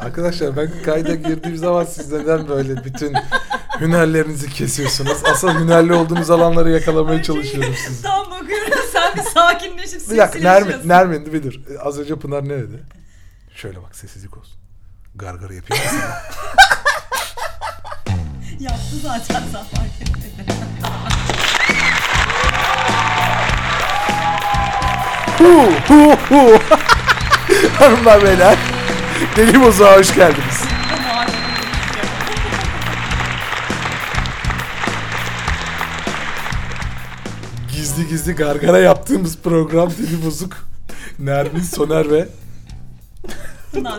Arkadaşlar ben kayda girdiğim zaman siz neden böyle bütün hünerlerinizi kesiyorsunuz? Asıl hünerli olduğunuz alanları yakalamaya çalışıyorum sizi. Tam bakıyorum sen bir sakinleşip Bir dakika Nermin, Nermin bir dur. Az önce Pınar ne dedi? Şöyle bak sessizlik olsun. Gargara yapayım mı sana? Yaptı zaten sen fark etmedin. Hu hu hu. Hanımlar beyler. Deli Bozuğa hoş geldiniz. Gizli gizli gargara yaptığımız program Deli Bozuk. Nermin, Soner ve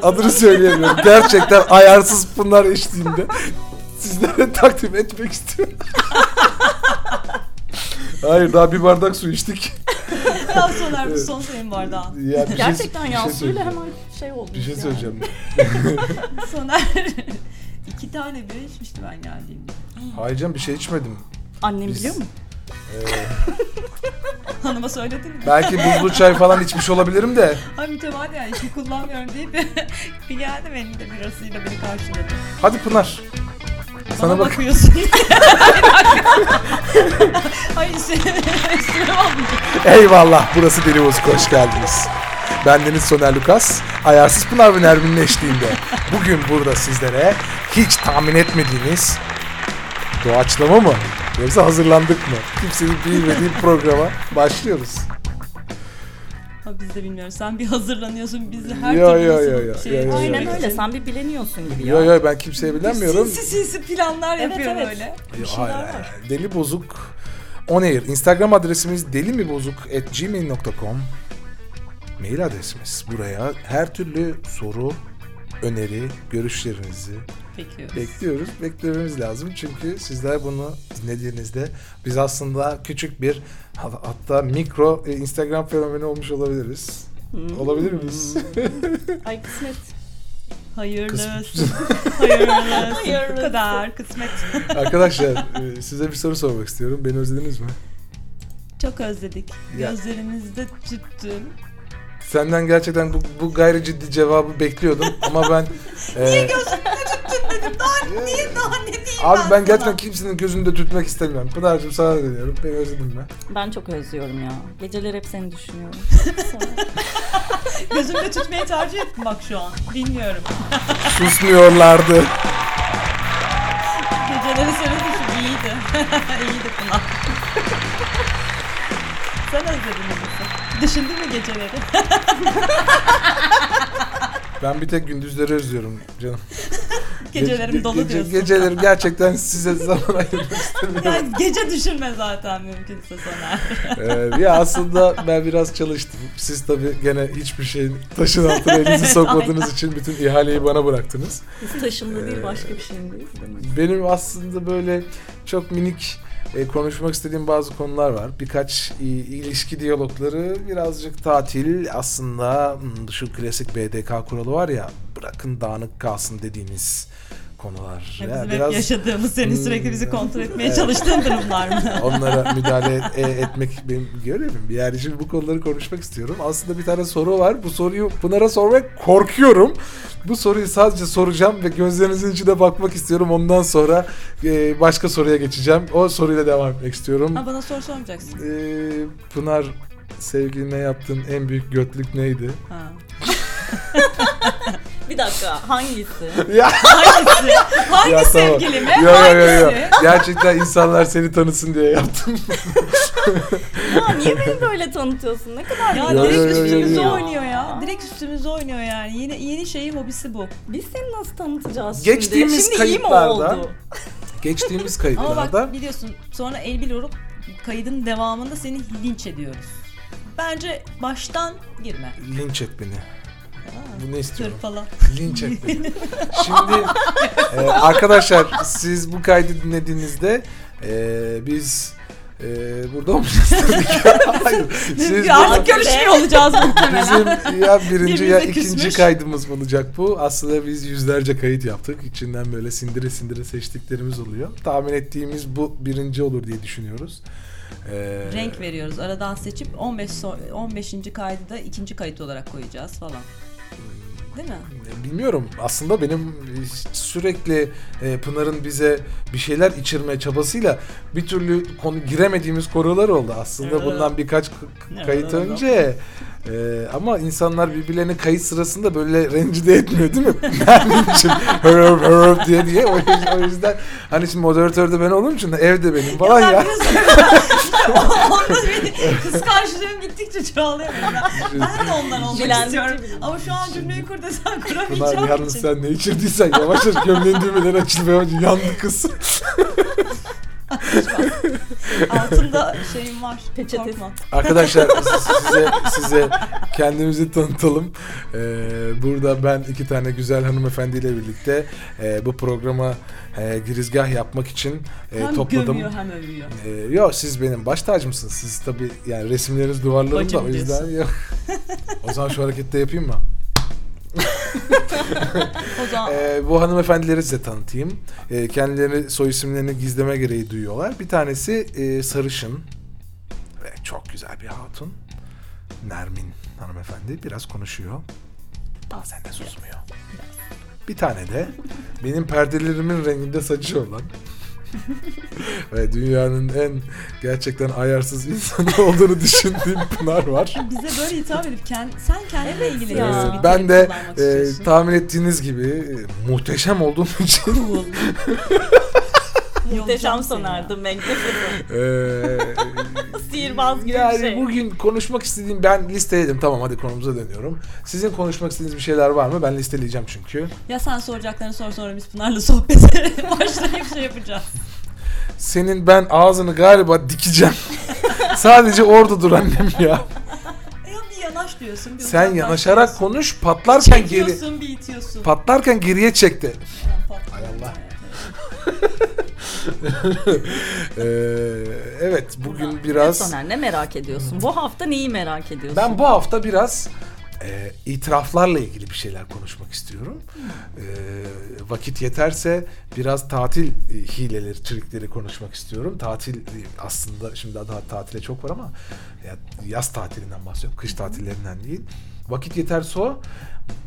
adını söyleyemiyorum. Gerçekten ayarsız Pınar eşliğinde sizlere takdim etmek istiyorum. Hayır daha bir bardak su içtik. Ya Soner bu son senin bardağın. Ya bir şey- Gerçekten şey suyla söyleyeceğim. hemen şey oldu. Bir şey yani. söyleyeceğim. Soner iki tane bira içmişti ben geldiğimde. Hayır canım bir şey içmedim. Annem Biz- biliyor mu? Ee, Hanıma söyledin mi? belki buzlu çay falan içmiş olabilirim de. Ay mütemadi yani hiç kullanmıyorum deyip bir geldi benim de birasıyla beni karşıladı. Hadi Pınar. Sana bak. bakıyorsun. Ay üstüne. Eyvallah. Burası Deli Bozuk. Hoş geldiniz. Ben Deniz Soner Lukas. Ayarsız Pınar ve Nermin'in eşliğinde. Bugün burada sizlere hiç tahmin etmediğiniz doğaçlama mı? Yoksa hazırlandık mı? Kimsenin bilmediği programa başlıyoruz. Ha, biz de bilmiyoruz. Sen bir hazırlanıyorsun. Biz de her Yo, türlü yo, nasıl yo, yo, şey yo, yo, yo. Aynen şey- öyle. Sen bir bileniyorsun gibi ya. Yo yo ben kimseye bilemiyorum. Sinsi sinsi planlar Evet, yapıyor evet. böyle. Bir Yo, hayır, var. hayır. Deli Bozuk On Air. Instagram adresimiz delimibozuk at gmail.com Mail adresimiz. Buraya her türlü soru, öneri, görüşlerinizi Bekliyoruz. bekliyoruz. Beklememiz lazım çünkü sizler bunu dinlediğinizde biz aslında küçük bir hat- hatta mikro e, Instagram fenomeni olmuş olabiliriz. Hmm. Olabilir miyiz? Ay kısmet. Hayırlısı. Kısmet. Hayırlısı. Bu Hayırlısı. kadar kısmet. Arkadaşlar e, size bir soru sormak istiyorum. Beni özlediniz mi? Çok özledik. Ya. Gözlerimizde tüttün. Senden gerçekten bu, bu gayri ciddi cevabı bekliyordum ama ben e, Dedim daha niye daha ne diyeyim Abi ben sana? gerçekten kimsenin gözünde tutmak istemiyorum. Pınar'cığım sana da deniyorum. Beni özledin mi? Ben çok özlüyorum ya. Geceler hep seni düşünüyorum. Gözümde tutmayı tercih ettim bak şu an. Bilmiyorum. Susmuyorlardı. Geceleri seni düşün. İyiydi. İyiydi Pınar. Sen özledin mi bizi? Düşündün mü geceleri? Ben bir tek gündüzleri özlüyorum canım. Gecelerim Ge- dolu gece- diyorsun. Gecelerim gerçekten size zaman ayırmak istemiyorum. Yani gece düşünme zaten mümkünse Soner. Ee, ya aslında ben biraz çalıştım. Siz tabii gene hiçbir şeyin taşın altına elinizi sokmadığınız için bütün ihaleyi bana bıraktınız. Biz taşındı değil başka bir şeyindeyiz değil mi? Benim aslında böyle çok minik e, konuşmak istediğim bazı konular var. Birkaç e, ilişki diyalogları, birazcık tatil. Aslında hmm, şu klasik BDK kuralı var ya, bırakın dağınık kalsın dediğimiz konular. Ya biraz yaşadığımız senin Hmm. sürekli bizi kontrol etmeye Evet. çalıştığın durumlar mı? onlara müdahale et- e, etmek benim görevim. Yani şimdi bu konuları konuşmak istiyorum. Aslında bir tane soru var. Bu soruyu Pınar'a sormak korkuyorum. Bu soruyu sadece soracağım ve gözlerinizin içine bakmak istiyorum. Ondan sonra e, başka soruya geçeceğim. O soruyla devam etmek istiyorum. Ha, bana soru sormayacaksın. E, Pınar sevgiline yaptığın en büyük götlük neydi? Ha. Bir dakika hangisi? ya, Hangisi? Hangi ya tamam. sevgilime? Yo, yo, yo, yo. Gerçekten insanlar seni tanısın diye yaptım. ya niye beni böyle tanıtıyorsun? Ne kadar Ya yo, direkt yo, yo, üstümüzde yo. oynuyor ya. Direkt üstümüzde oynuyor yani. Yeni yeni şeyi hobisi bu. Biz seni nasıl tanıtacağız Geçtiğimiz şimdi? Kayıtlarda-? Geçtiğimiz Ama kayıtlarda bak biliyorsun sonra el bil olup kaydın devamında seni linç ediyoruz. Bence baştan girme. linç et beni. Bu ne istiyorum? Tırpala. Linç et beni. Şimdi e, arkadaşlar siz bu kaydı dinlediğinizde e, biz e, burada olmayacağız tabii ki. Hayır. Siz Artık görüşmüyor olacağız muhtemelen. Bizim ya birinci ya Birbirimize ikinci küsmüş. kaydımız olacak bu. Aslında biz yüzlerce kayıt yaptık. İçinden böyle sindire sindire seçtiklerimiz oluyor. Tahmin ettiğimiz bu birinci olur diye düşünüyoruz. Ee, Renk veriyoruz. Aradan seçip 15 so- 15. kaydı da ikinci kayıt olarak koyacağız falan. Değil mi? Bilmiyorum. Aslında benim sürekli e, Pınar'ın bize bir şeyler içirme çabasıyla bir türlü konu giremediğimiz konular oldu. Aslında Evet. bundan birkaç kayıt evet. önce. E, ama insanlar birbirlerini kayıt sırasında böyle rencide etmiyor değil mi? Benim için höröv höröv diye diye. O yüzden, o yüzden hani şimdi moderatör de ben olduğum için evde benim falan ya. Ya. Onda beni kıskançlığım gittikçe çoğalıyor. Ben, de ondan olmak istiyorum. Ama şu an cümleyi kur desen Pınar kuramayacağım yalnız için. sen ne içirdiysen yavaş yavaş gömleğin düğmeleri açılmaya başladı. Yandı kız. Altında şeyim var. Peçetesi. Korkma. Arkadaşlar size size kendimizi tanıtalım. Ee, burada ben iki tane güzel hanımefendiyle birlikte e, bu programa e, girizgah yapmak için e, Hem topladım. gömüyor hem övüyor. Ee, yok siz benim baş tacımsınız. Siz tabii yani resimleriniz duvarlarımda o yüzden yok. o zaman şu harekette yapayım mı? Ee, bu hanımefendileri size tanıtayım. Ee, kendilerini soy isimlerini gizleme gereği duyuyorlar. Bir tanesi e, sarışın ve çok güzel bir hatun. Nermin hanımefendi biraz konuşuyor. Bazen de susmuyor. Bir tane de benim perdelerimin renginde saçı olan ve dünyanın en gerçekten ayarsız insanı olduğunu düşündüğüm Pınar var. bize böyle hitap edip kend, sen kendinle ilgili ya. Ee, bir ben terim de kullanmak e, istiyorsun? tahmin ettiğiniz gibi e, muhteşem olduğum için Cool. Muhteşem sanardım Magnificent. Ee, Sihirbaz gibi yani bir şey. bugün konuşmak istediğim ben listeledim tamam hadi konumuza dönüyorum. Sizin konuşmak istediğiniz bir şeyler var mı? Ben listeleyeceğim çünkü. Ya sen soracaklarını sor sonra biz Pınar'la sohbete başlayıp şey yapacağız. Senin ben ağzını galiba dikeceğim. Sadece orada dur annem ya. Ya bir yanaş diyorsun. Bir Sen yanaşarak diyorsun. konuş patlarken geri Çekiyorsun bir itiyorsun. patlarken geriye çekti. Hay Allah. Ee, evet bugün biraz Soner ne merak ediyorsun? Bu hafta neyi merak ediyorsun? Ben bu hafta biraz e, itiraflarla ilgili bir şeyler konuşmak istiyorum. E, vakit yeterse biraz tatil e, hileleri, trikleri konuşmak istiyorum. Tatil e, aslında şimdi daha tatile çok var ama ya, yaz tatilinden bahsediyorum. Kış tatillerinden değil. Vakit yeterse o.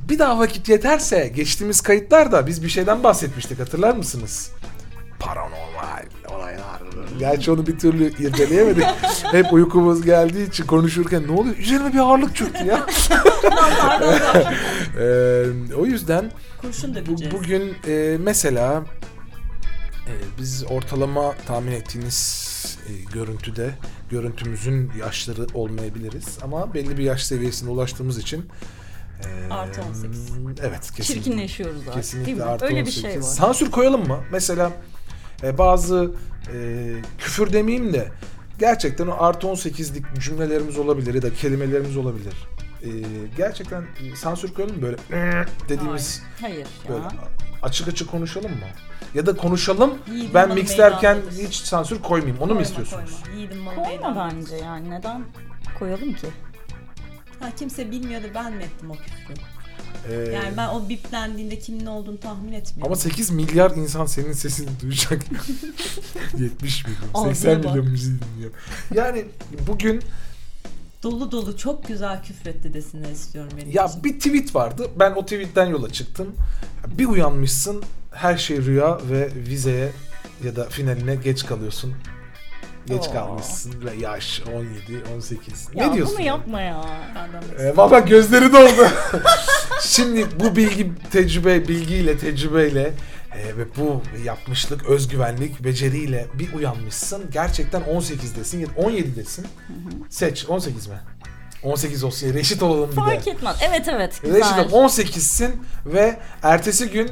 Bir daha vakit yeterse geçtiğimiz kayıtlarda biz bir şeyden bahsetmiştik hatırlar mısınız? Paranormal olaylar. Gerçi onu bir türlü irdeleyemedik. Hep uykumuz geldiği için konuşurken ne oluyor? Üzerime bir ağırlık çöktü ya. Ee, o yüzden Kurşun bu, bugün e, mesela e, biz ortalama tahmin ettiğiniz e, görüntüde görüntümüzün yaşları olmayabiliriz ama belli bir yaş seviyesine ulaştığımız için e, Artı 18. Evet kesinlikle. Çirkinleşiyoruz artık Kesinlikle değil mi? artı Öyle bir 18. şey var. Sansür koyalım mı? Mesela e, bazı e, küfür demeyeyim de gerçekten o artı 18'lik cümlelerimiz olabilir ya da kelimelerimiz olabilir. E, gerçekten e, sansür koyalım mı böyle dediğimiz Hayır böyle ya. açık açık konuşalım mı? Ya da konuşalım Yiğidin ben malı mixlerken meydandadır. hiç sansür koymayayım. Onu mu istiyorsunuz? Koyma. Malı Koyma meydandadır. bence yani. Neden koyalım ki? Ha, kimse bilmiyordu ben mi ettim o küfrü? Ee, Yani ben o biplendiğinde kimin olduğunu tahmin etmiyorum. Ama 8 milyar insan senin sesini duyacak. 70 milyon, Ağzına 80 bak. milyon müziği dinliyor. Yani bugün Dolu dolu çok güzel küfretti desinler istiyorum benim ya için. bir tweet vardı. Ben o tweetten yola çıktım. Bir uyanmışsın her şey rüya ve vizeye ya da finaline geç kalıyorsun. Geç kalmışsın ve yaş 17, 18. Ya ne diyorsun? bunu yapma ya. Ee, Valla gözleri doldu. Şimdi bu bilgi, tecrübe, bilgiyle, tecrübeyle e, ve bu yapmışlık, özgüvenlik, beceriyle bir uyanmışsın. Gerçekten 18'desin ya da 17'desin. Seç 18 mi? 18 olsun. ya, Reşit olalım bir de. Fark etmez. Evet evet. Reşit Güzel. ol- 18'sin ve ertesi gün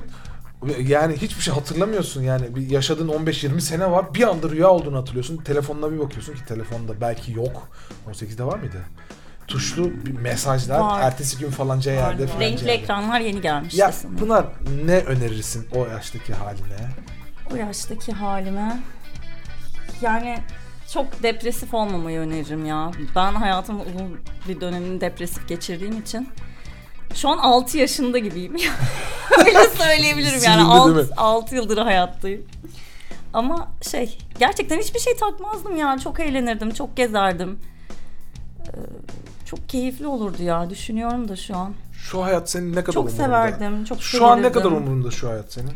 yani hiçbir şey hatırlamıyorsun yani bir yaşadığın 15-20 sene var bir anda rüya olduğunu hatırlıyorsun telefonuna bir bakıyorsun ki telefonda belki yok 18'de var mıydı? Tuşlu bir mesajlar Var. ertesi gün falanca yerde Var, falanca Renkli yerde. ekranlar yeni gelmiş. Ya kesin. Pınar ne önerirsin o yaştaki haline? O yaştaki halime yani çok depresif olmamayı öneririm ya. Ben hayatımın uzun bir dönemini depresif geçirdiğim için şu an 6 yaşında gibiyim. Öyle söyleyebilirim yani. Değil mi? 6, 6 yıldır hayattayım. Ama şey gerçekten hiçbir şey takmazdım ya. Çok eğlenirdim, çok gezerdim. Ee, Çok keyifli olurdu ya. Düşünüyorum da şu an. Şu hayat senin ne kadar Çok umurunda? severdim. Çok Şu an ne sevilirdim. kadar umurunda şu hayat senin?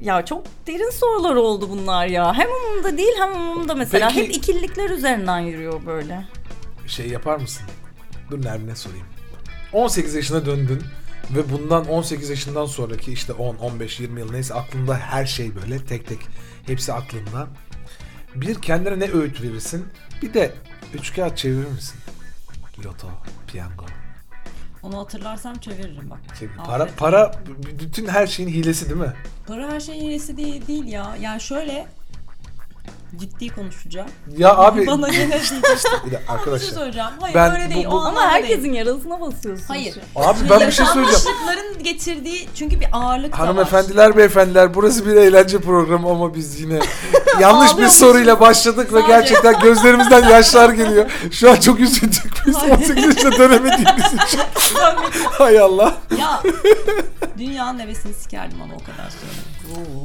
Ya çok derin sorular oldu bunlar ya. Hem umurumda değil hem umurumda mesela. Peki- Hep ikililikler üzerinden yürüyor böyle. Şey yapar mısın? Dur Nermin'e sorayım. 18 yaşına döndün ve bundan 18 yaşından sonraki işte 10, 15, 20 yıl neyse aklında her şey böyle tek tek hepsi aklında. Bir kendine ne öğüt verirsin? Bir de üç kağıt çevirir misin? Loto, piyango. Onu hatırlarsam çeviririm bak. Şey, Aferin. para para bütün her şeyin hilesi değil mi? Para her şeyin iyisi değil, değil ya. Yani şöyle ciddi konuşacağım. Ya abi Bana gene bir de Bir şey arkadaşlar. söyleyeceğim. Hayır Ben öyle bu- değil. bu- o Ama herkesin değil. yarasına basıyorsun. Hayır. şu an. Abi ben bir şey söyleyeceğim. Yaşanmışlıkların getirdiği çünkü bir ağırlık var. Hanımefendiler, beyefendiler burası bir eğlence programı ama biz yine yanlış bir soruyla başladık ve gerçekten gözlerimizden yaşlar geliyor. Şu an çok üzüldük biz Hayır. 18 yaşına dönemediğimiz için. Hay Allah. Ya dünyanın nevesini sikerdim ama o kadar söyleyeyim.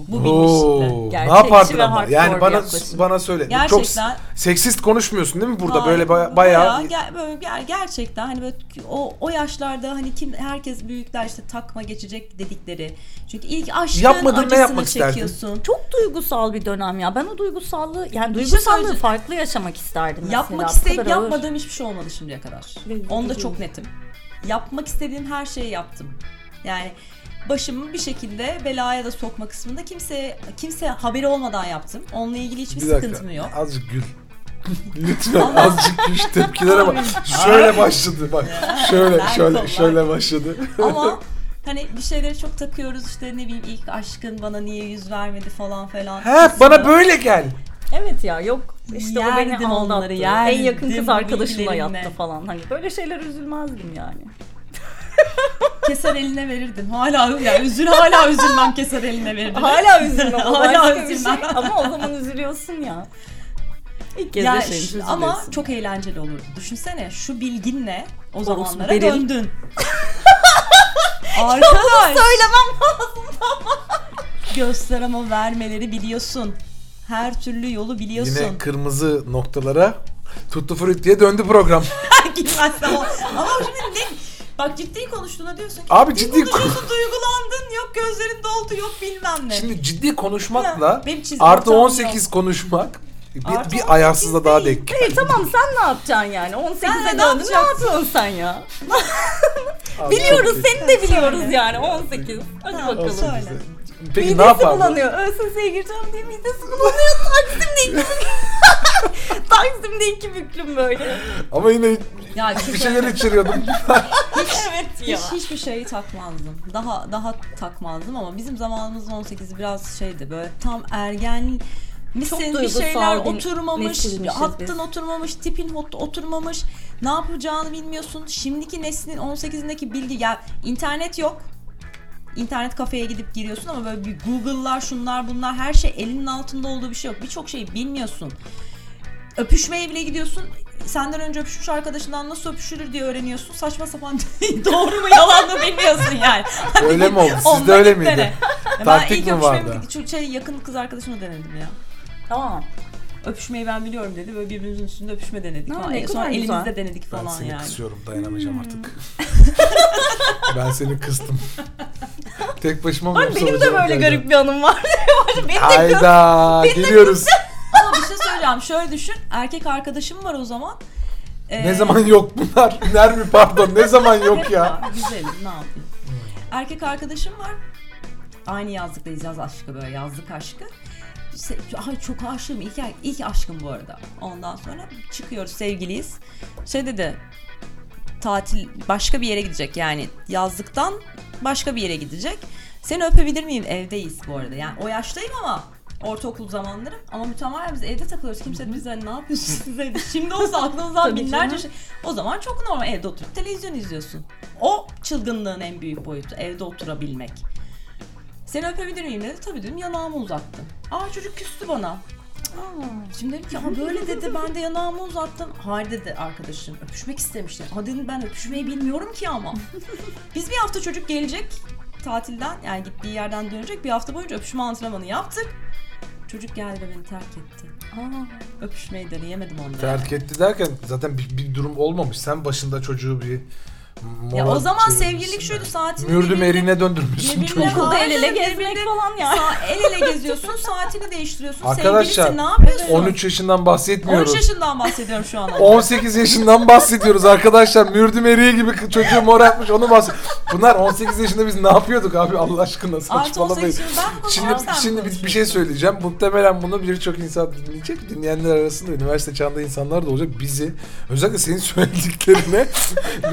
Bu Oo, bilinçlikle. ne ve ama? Yani bir bana bana söyle. Çok Gerçekten. seksist konuşmuyorsun değil mi burada? Hayır, böyle baya- bayağı ger- böyle ger- gerçekten hani böyle o o yaşlarda hani kim herkes büyükler işte takma geçecek dedikleri. Çünkü ilk aşkın Yapmadın, ne acısını yapmak isterdin? çekiyorsun. Çok duygusal bir dönem ya. Ben o duygusallığı yani Bir duygusallığı söyleyeceğim. farklı yaşamak isterdim mesela. Yapmak isteyip yapmadığım hiçbir şey olmadı şimdiye kadar. Onda çok netim. Yapmak istediğim her şeyi yaptım. Yani başımı bir şekilde belaya da sokma kısmında kimse kimse haberi olmadan yaptım. Onunla ilgili hiçbir bir dakika. sıkıntım yok. Azıcık gül. Lütfen azıcık gül tepkilere bak. Şöyle başladı bak. Şöyle şöyle şöyle başladı. Ama hani bir şeyleri çok takıyoruz işte ne bileyim ilk aşkın bana niye yüz vermedi falan falan. He kısmı. bana böyle gel. Evet ya yok işte o beni Yerdim onları, yerdim en yakın kız arkadaşımla yattı falan. Hani böyle şeyler üzülmezdim yani. keser eline verirdim. Hala yani üzül hala üzülmem keser eline verirdim. Hala üzülmem. o Hala bir şey. üzülmem. Ama o zaman üzülüyorsun ya. İlk kez Ya yaşayınca üzülüyorsun. ama çok eğlenceli olurdu. Düşünsene şu bilginle o Olsun, zamanlara beril. döndün. Arkadaş. Söylemem lazım. Göster ama vermeleri biliyorsun. Her türlü yolu biliyorsun. Yine kırmızı noktalara tuttu fruit diye döndü program. Girmezsem o. Ama şimdi ne? Bak ciddi konuştuğuna diyorsun ki Abi ciddi konuşuyorsun duygulandın yok gözlerin doldu yok bilmem ne. Şimdi ciddi konuşmakla Benim artı hatam 18 konuşmak bir, Artı bir 18 ayarsızla daha değil. denk. Hayır tamam sen ne yapacaksın yani? 18'e Sen ne döndün ne yapacaksın? yapıyorsun sen ya? Abi Biliyoruz çok seni de biliyoruz Söyle. yani 18. Hadi Ha, bakalım. söyle. Peki midesi ne yapardın? bulanıyor. ÖSS'ye gireceğim diye midesi bulanıyor. Taksim'de Taksim'de iki büklüm böyle. Ama yine Ya bir çünkü şeyler içiriyordum. evet ya. hiç, hiçbir şeyi takmazdım. Daha daha takmazdım ama bizim zamanımızda 18 biraz şeydi böyle tam ergen misin bir duygusal şeyler bir oturmamış, nesilmişiz hattın biz. oturmamış, tipin hot- oturmamış. Ne yapacağını bilmiyorsun. Şimdiki neslin 18'indeki bilgi ya internet yok. İnternet kafeye gidip giriyorsun ama böyle bir Google'lar şunlar bunlar her şey elinin altında olduğu bir şey yok. Birçok şeyi bilmiyorsun. Öpüşmeye bile gidiyorsun. Senden önce öpüşmüş arkadaşından nasıl öpüşülür diye öğreniyorsun. Saçma sapan doğru mu yalan mı bilmiyorsun yani. Hadi Öyle mi oldu? Sizde öyle miydi? dene. ben Taktik ilk mi vardı? şey yakın kız arkadaşımla denedim ya. Tamam. Öpüşmeyi ben biliyorum dedi. Böyle birbirimizin üstünde öpüşme denedik Ha, ne E, Sonra güzel. elimizde denedik Ben falan seni yani. kısıyorum dayanamayacağım artık. ben seni kıstım. Tek başıma mı benim de böyle garip bir anım var. benim de Hayda geliyoruz. Şey söyleyeceğim. Şöyle düşün. Erkek arkadaşım var o zaman. Ee, Ne zaman yok bunlar? Nermi pardon ne zaman yok ya? Güzelim ne yapayım. Erkek arkadaşım var. Aynı yazlıktayız yaz aşkı böyle yazlık aşkı. Se- Ay çok aşığım. İlk, ilk aşkım bu arada. Ondan sonra çıkıyoruz sevgiliyiz. Şey dedi tatil başka bir yere gidecek yani yazlıktan başka bir yere gidecek. Seni öpebilir miyim? Evdeyiz bu arada. Yani o yaştayım ama ortaokul zamanları ama mütemadiyen biz evde takılıyoruz. Kimse de bize ne yapıyorsunuz evde? Şimdi olsa aklınızdan Tabii binlerce canım. şey. O zaman çok normal evde oturup televizyon izliyorsun. O çılgınlığın en büyük boyutu evde oturabilmek. Seni öpebilir miyim dedi. Tabii dedim yanağımı uzattım. Aa çocuk küstü bana. Şimdi dedim ki "Aa, böyle dedi ben de yanağımı uzattım. Hayır dedi arkadaşım öpüşmek istemişti. Ha dedim ben öpüşmeyi bilmiyorum ki ama. Biz bir hafta çocuk gelecek tatilden yani gittiği yerden dönecek bir hafta boyunca öpüşme antrenmanı yaptık. Çocuk geldi ve beni terk etti. Aa, Öpüşmeyi deneyemedim onunla. Terk etti derken zaten bir, bir durum olmamış. Sen başında çocuğu bir Ya mola o zaman çevirmişsin sevgililik şuydu saatini Mürdüm erine döndürmüşsün çocuğu. okulda el ele gezmek falan. Sa- el ele geziyorsun saatini değiştiriyorsun. Arkadaşlar Sevgilisin ne yapıyorsun? 13 yaşından bahsetmiyoruz. 13 yaşından bahsediyorum şu an. 18 yaşından bahsediyoruz arkadaşlar. Mürdüm eriği gibi çocuğu mor yapmış onu bahsediyor. Bunlar 18 yaşında biz ne yapıyorduk abi Allah aşkına Artı saçmalamayın. 18 yaşında ben mi Şimdi, şimdi bir, bir şey söyleyeceğim. Muhtemelen bunu birçok insan dinleyecek. Dinleyenler arasında üniversite çağında insanlar da olacak. Bizi özellikle senin söylediklerine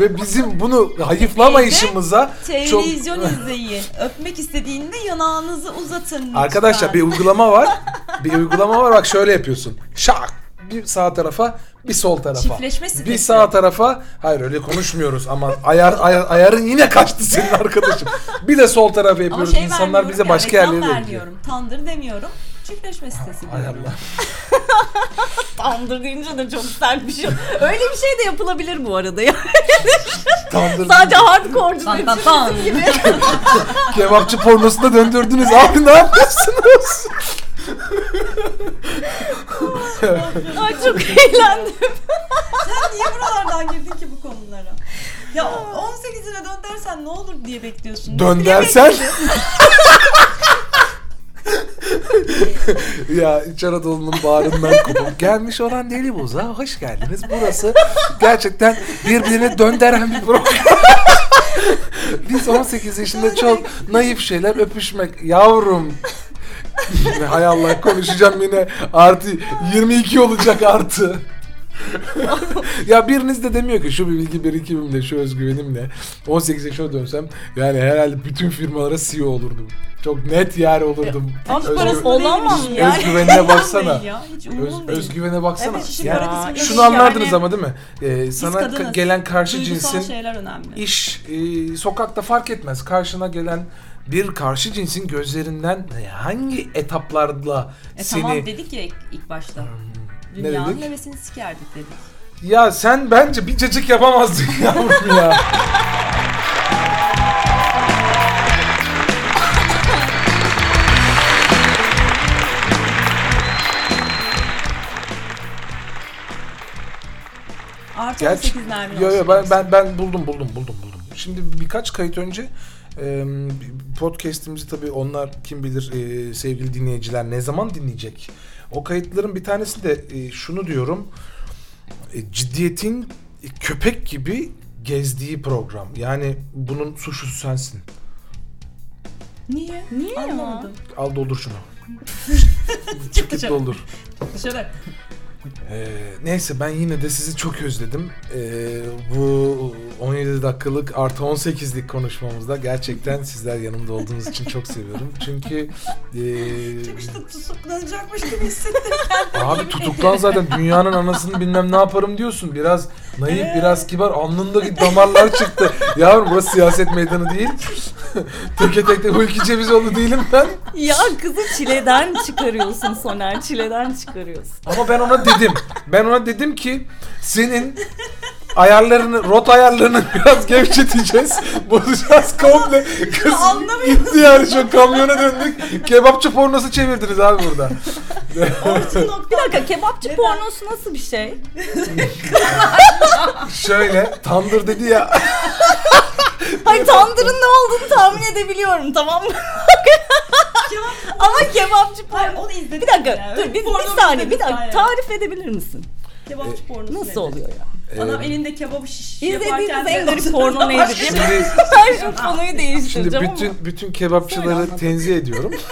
ve bizim bunu hayıflamayışımıza çok... Televizyon izleyin. Öpmek istediğinde yanağınızı uzatın lütfen. Arkadaşlar bir uygulama var. Bir uygulama var bak şöyle yapıyorsun. Şak bir sağ tarafa bir sol tarafa. Çiftleşme. Bir sağ tarafa hayır öyle konuşmuyoruz ama ayar, ayar ayarın yine kaçtı senin arkadaşım. Bir de sol tarafa Ama yapıyoruz. şey İnsanlar bize başka yerlere vermiyorum. Tandır demiyorum. Çiftleşme sitesi Hay. Allah. Tandır deyince de çok sert bir şey. Öyle bir şey de yapılabilir bu arada ya. Tandır Sadece hardcore'cu Bak bak bak. gibi. kebapçı pornosuna döndürdünüz. Abi ne yapıyorsunuz? Ay çok eğlendim. Sen niye buralardan girdin ki bu konulara? Ya 18'ine dön dersen ne olur diye bekliyorsun. Dön dersen. ya İç Anadolu'nun bağrından kopup gelmiş olan Deli Buz'a hoş geldiniz. Burası gerçekten birbirine döndüren bir program. Biz 18 yaşında çok naif şeyler öpüşmek. Yavrum. Hay Allah konuşacağım yine artı 22 olacak artı. ya biriniz de demiyor ki şu bir bilgi birikimimle, şu özgüvenimle 18 yaşına dönsem yani herhalde bütün firmalara CEO olurdum. Çok net yer olurdum. Ama Özgü- parası olamam yani. Özgüvenine baksana. Ya, Öz, özgüvene baksana. Evet, Yani şunu anlardınız yani. ama değil mi? Ee, sana kadınız. ka- gelen karşı cinsin iş e, sokakta fark etmez. Karşına gelen bir karşı cinsin gözlerinden hangi etaplarla E seni tamam dedik ya ilk, başta. ne Dünyanın dedik? hevesini sikerdik dedik. Ya sen bence bir cacık yapamazdın yavrum ya. Artı Gerçi 18 mermi yo, yo, ben, ben ben buldum buldum buldum buldum. Şimdi birkaç kayıt önce e, podcast'imizi tabii onlar kim bilir e, sevgili dinleyiciler ne zaman dinleyecek? O kayıtların bir tanesinde e, şunu diyorum. E, ciddiyetin köpek gibi gezdiği program. Yani bunun suçlusu sensin. Niye? Niye? Anlamadım. Al doldur şunu. Çık Git dışarı. doldur. Dışarı. Ee, neyse ben yine de sizi çok özledim. Ee, bu 17 dakikalık artı 18'lik konuşmamızda gerçekten sizler yanımda olduğunuz için çok seviyorum. Çünkü ee, Çıkışta tutuklanacakmış gibi hissettim kendimi. abi tutuklan zaten dünyanın anasını bilmem ne yaparım diyorsun. Biraz naif, biraz kibar. Alnındaki damarlar çıktı. Yavrum burası siyaset meydanı değil. Teke tek de Hulki Cevizoğlu değilim ben. Ya kızı çileden çıkarıyorsun Soner. Çileden çıkarıyorsun. Ama ben ona dedim. Ben ona dedim ki senin ayarlarını, rot ayarlarını biraz gevşeteceğiz. Bozacağız komple. Kız anlamıyorum. gitti yani şu kamyona döndük. Kebapçı pornosu çevirdiniz abi burada. Bir dakika kebapçı pornosu nasıl bir şey? Şöyle tandır dedi ya. Hayır tandırın ne olduğunu tahmin edebiliyorum tamam mı? Ama kebapçı Hayır pornosu... onu izledim. Bir dakika dur bir, bir saniye bir dakika tarif edebilir misin? Kebapçı pornosu Nasıl nedir? oluyor ya? Adam Ee, elinde kebabı şiş İzlediğiniz yaparken en de- garip porno neydi değil mi? Şimdi, Ben şimdi konuyu şimdi değiştireceğim bütün ama. bütün kebapçıları tenzih ediyorum.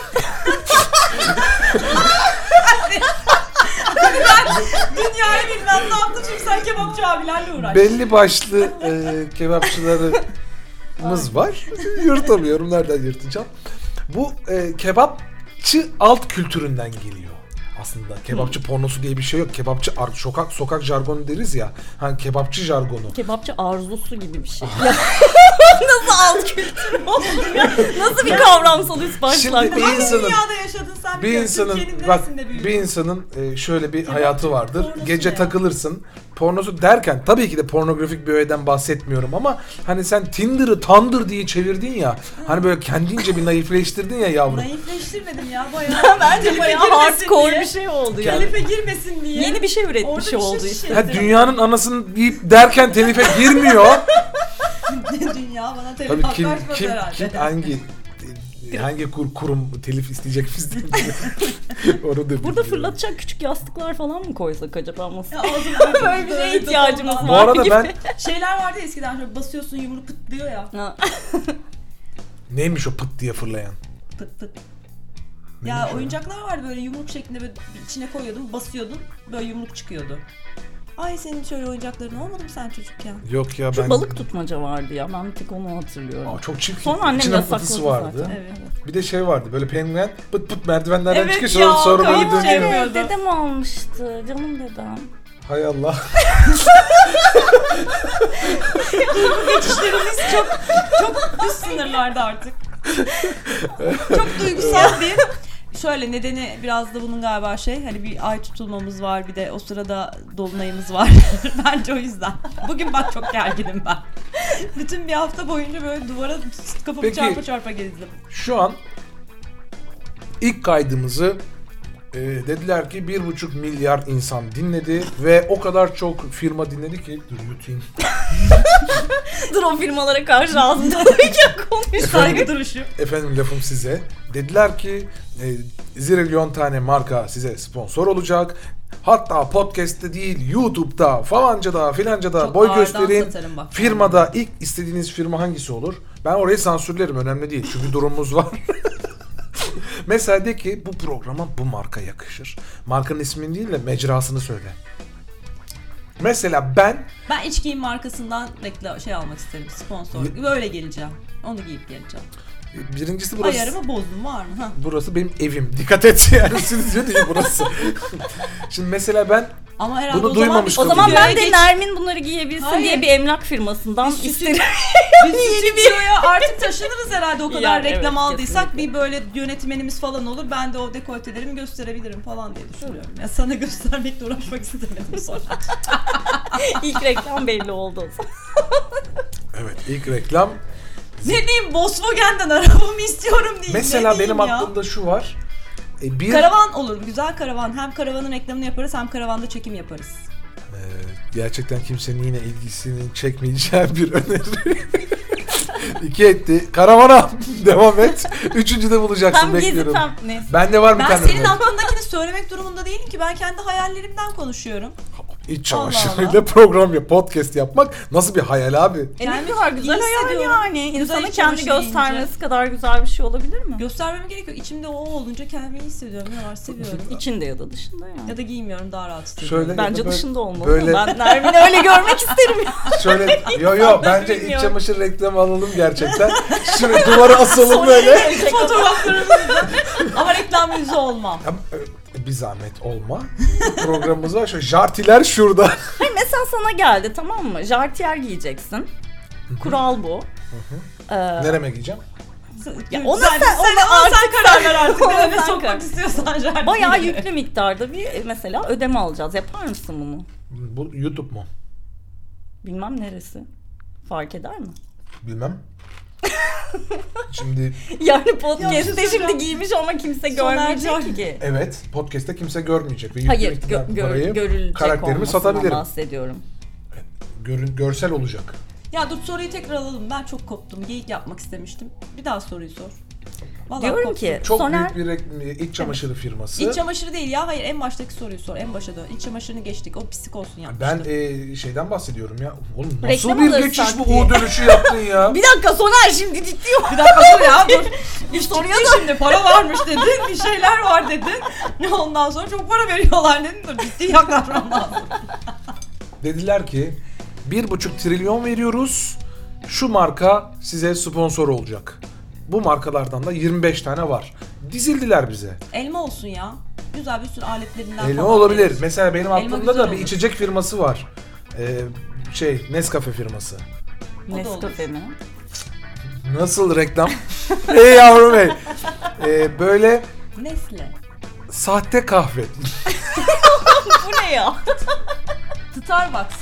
Dünyayı bilmem ne yaptı çünkü sen kebapçı abilerle uğraş. Belli başlı e, kebapçılarımız var. Yırtamıyorum. Nereden yırtacağım? Bu e, kebapçı alt kültüründen geliyor. Aslında kebapçı pornosu diye bir şey yok. Kebapçı ar- sokak sokak jargonu deriz ya. Hani kebapçı jargonu. Kebapçı arzusu gibi bir şey. Nasıl alt kültür ya? Nasıl bir kavramsal üst başlangıç? Şimdi bir insanın dünyada yaşadın sen? bir biliyorsun? insanın Türkiye'nin bak neresinde büyüdün? bir insanın e, şöyle bir hayatı vardır. pornosu Gece ne? takılırsın. Pornosu derken tabii ki de pornografik bir öğeden bahsetmiyorum ama hani sen Tinder'ı Tandır diye çevirdin ya. Hani böyle kendince bir naifleştirdin ya yavrum. Naifleştirmedim ya bayağı. Bence bayağı girmesin hardcore diye. bir şey oldu ya. Telife girmesin diye. Yeni bir şey Orada üretmiş bir şey oldu şey- işte. Ha, dünyanın anasını deyip derken telife girmiyor. Dünya bana telif Tabii kim kim herhalde. kim hangi hangi kur, kurum telif isteyecek bizden? Onu da Burada fırlatacak küçük yastıklar falan mı koysak acaba? Ya ağzım Böyle bir şeye ihtiyacımız falan. Bu var. arada gibi. ben Şeyler vardı ya eskiden şöyle basıyorsun yumruğu pıtlıyor ya. Ha. neymiş o pıt diye fırlayan? Pıt pıt. Neymiş Ya o oyuncaklar vardı böyle yumruk şeklinde böyle içine koyuyordun, basıyordun, böyle yumruk çıkıyordu. Ay senin şöyle oyuncakların olmadı mı sen çocukken? Yok ya Şu ben balık tutmaca vardı ya ben bir tek onu hatırlıyorum. Aa, çok çirkin. Sonra annem İçine yasakladı vardı. zaten. Evet. Bir de şey vardı böyle penguen pıt pıt merdivenlerden Evet çıkıyor sonra, ya, sonra böyle kayıp dönüyor. şey Evet, dedem almıştı. Canım dedem. Hay Allah. Geçişlerimiz çok çok üst sınırlarda artık. çok duygusal bir. Şöyle nedeni biraz da bunun galiba şey hani bir ay tutulmamız var bir de o sırada dolunayımız var. Bence o yüzden. Bugün bak çok gerginim ben. Bütün bir hafta boyunca böyle duvara kafamı Peki. çarpa çarpa gezdim. Şu an ilk kaydımızı e, dediler ki bir buçuk milyar insan dinledi ve o kadar çok firma dinledi ki dur yutayım. Dur o firmalara karşı ağzımda duyacak konuş. Saygı duruşu. Efendim lafım size. Dediler ki e, zilyon tane marka size sponsor olacak. Hatta podcast'te değil YouTube'da falancada filancada Çok boy ağırdan gösterin. bak. Firmada ilk istediğiniz firma hangisi olur? Ben orayı sansürlerim önemli değil. Çünkü durumumuz var. Mesela de ki bu programa bu marka yakışır. Markanın ismini değil de mecrasını söyle. Mesela ben Ben iç giyim markasından reklam şey almak isterim sponsor. Böyle geleceğim. Onu giyip geleceğim. birincisi burası Ayarımı bozdum var mı? Ha. burası benim evim. Dikkat et yani stüdyo değil burası. Şimdi mesela ben Ama herhalde Bunu o zaman duymamış O zaman ben de geç- Nermin bunları giyebilsin Hayır. diye bir emlak firmasından Biz isterim. Biz stüdyoya artık taşınırız herhalde o kadar Yani reklam evet, aldıysak kesinlikle. bir böyle yönetmenimiz falan olur. Ben de o dekoltelerimi gösterebilirim falan diye düşünüyorum. Ya sana göstermekle uğraşmak istemedim sonra. İlk reklam belli oldu o zaman. evet ilk reklam ne diyeyim Volkswagen'den arabamı istiyorum diyeyim. mesela ne diyeyim benim ya? aklımda şu var. E, bir Karavan olur. Güzel karavan. Hem karavanın reklamını yaparız hem karavanda çekim yaparız. Ee, gerçekten kimsenin yine ilgisini çekmeyeceği bir öneri. İki etti. Karavana devam et. Üçüncüde bulacaksın Hem bekliyorum. hem neyse. Bende var bir Ben tane senin aklındakini söylemek durumunda değilim ki. Ben kendi hayallerimden konuşuyorum. İç Allah çamaşırıyla program yap, podcast yapmak nasıl bir hayal abi? E ne Kendimi kadar güzel iyi hayal hissediyorum. yani. Güzel İnsanın iç kendi çamaşırı göstermesi kadar güzel bir şey olabilir mi? Göstermeme gerek yok. İçimde o olunca kendimi iyi hissediyorum. Ne var seviyorum. İçinde ya da dışında yani. ya da giymiyorum daha rahat hissediyorum. Şöyle Bence böyle- dışında olmalı. böyle- Ben Nermin'i öyle görmek isterim ya. Şöyle yo yo bence iç bilmiyorum. çamaşır reklamı alalım gerçekten. Şöyle duvara asalım böyle. Fotoğraflarımızda. Ama reklam yüzü olmam. E, Bir zahmet olma. Programımız var. Şu jartiler şurada. Hayır mesela sana geldi tamam mı? Jartiyer giyeceksin. Kural bu. Ee, Nereme giyeceğim? Ya ona sen, sen- ona ona sen artık karar ver artık. Ona Nereye sen sokmak istiyorsan jardiye. bayağı yüklü miktarda bir mesela ödeme alacağız. Yapar mısın bunu? Bu YouTube mu? Bilmem neresi. Fark eder mi? Bilmem. Şimdi Yani Ya, podcast'te bir şey şimdi giymiş ama kimse görmeyecek ki. evet podcast'te kimse görmeyecek ve Hayır, gö- gör- görülecek karakterimi satabilirim. bahsediyorum. Görün, görsel olacak. Ya dur soruyu tekrar alalım. Ben çok koptum. Geyik yapmak istemiştim. Bir daha soruyu sor. Vallahi Diyorum koptum. ki Çok Soner büyük bir iç çamaşırı firması. İç çamaşırı değil ya. Hayır en baştaki soruyu sor. En başa dön. İç çamaşırını geçtik. O pislik olsun ben e, şeyden bahsediyorum ya. Oğlum nasıl Reklam bir alırsak geçiş bu diye. U dönüşü yaptın ya? bir dakika Soner şimdi ciddi ol. Bir dakika dur ya dur. Bir soruya Ciddi şimdi para varmış dedin. Bir şeyler var dedin. Ne ondan sonra çok para veriyorlar dedin. Dur ciddi yaklaşmam lazım. Dediler ki bir buçuk trilyon veriyoruz. Şu marka size sponsor olacak. Bu markalardan da 25 tane var. Dizildiler bize. Elma olsun ya. Güzel bir sürü aletlerinden Elma falan olabilir. verir. Mesela benim Elma aklımda güzel da bir olur. içecek firması var. Ee, şey Nescafe firması. O da olur. Nescafe mi? Nasıl reklam? hey yavrum hey. Ee, böyle Nesle. sahte kahve. Bu ne ya? Starbucks. Starbucks.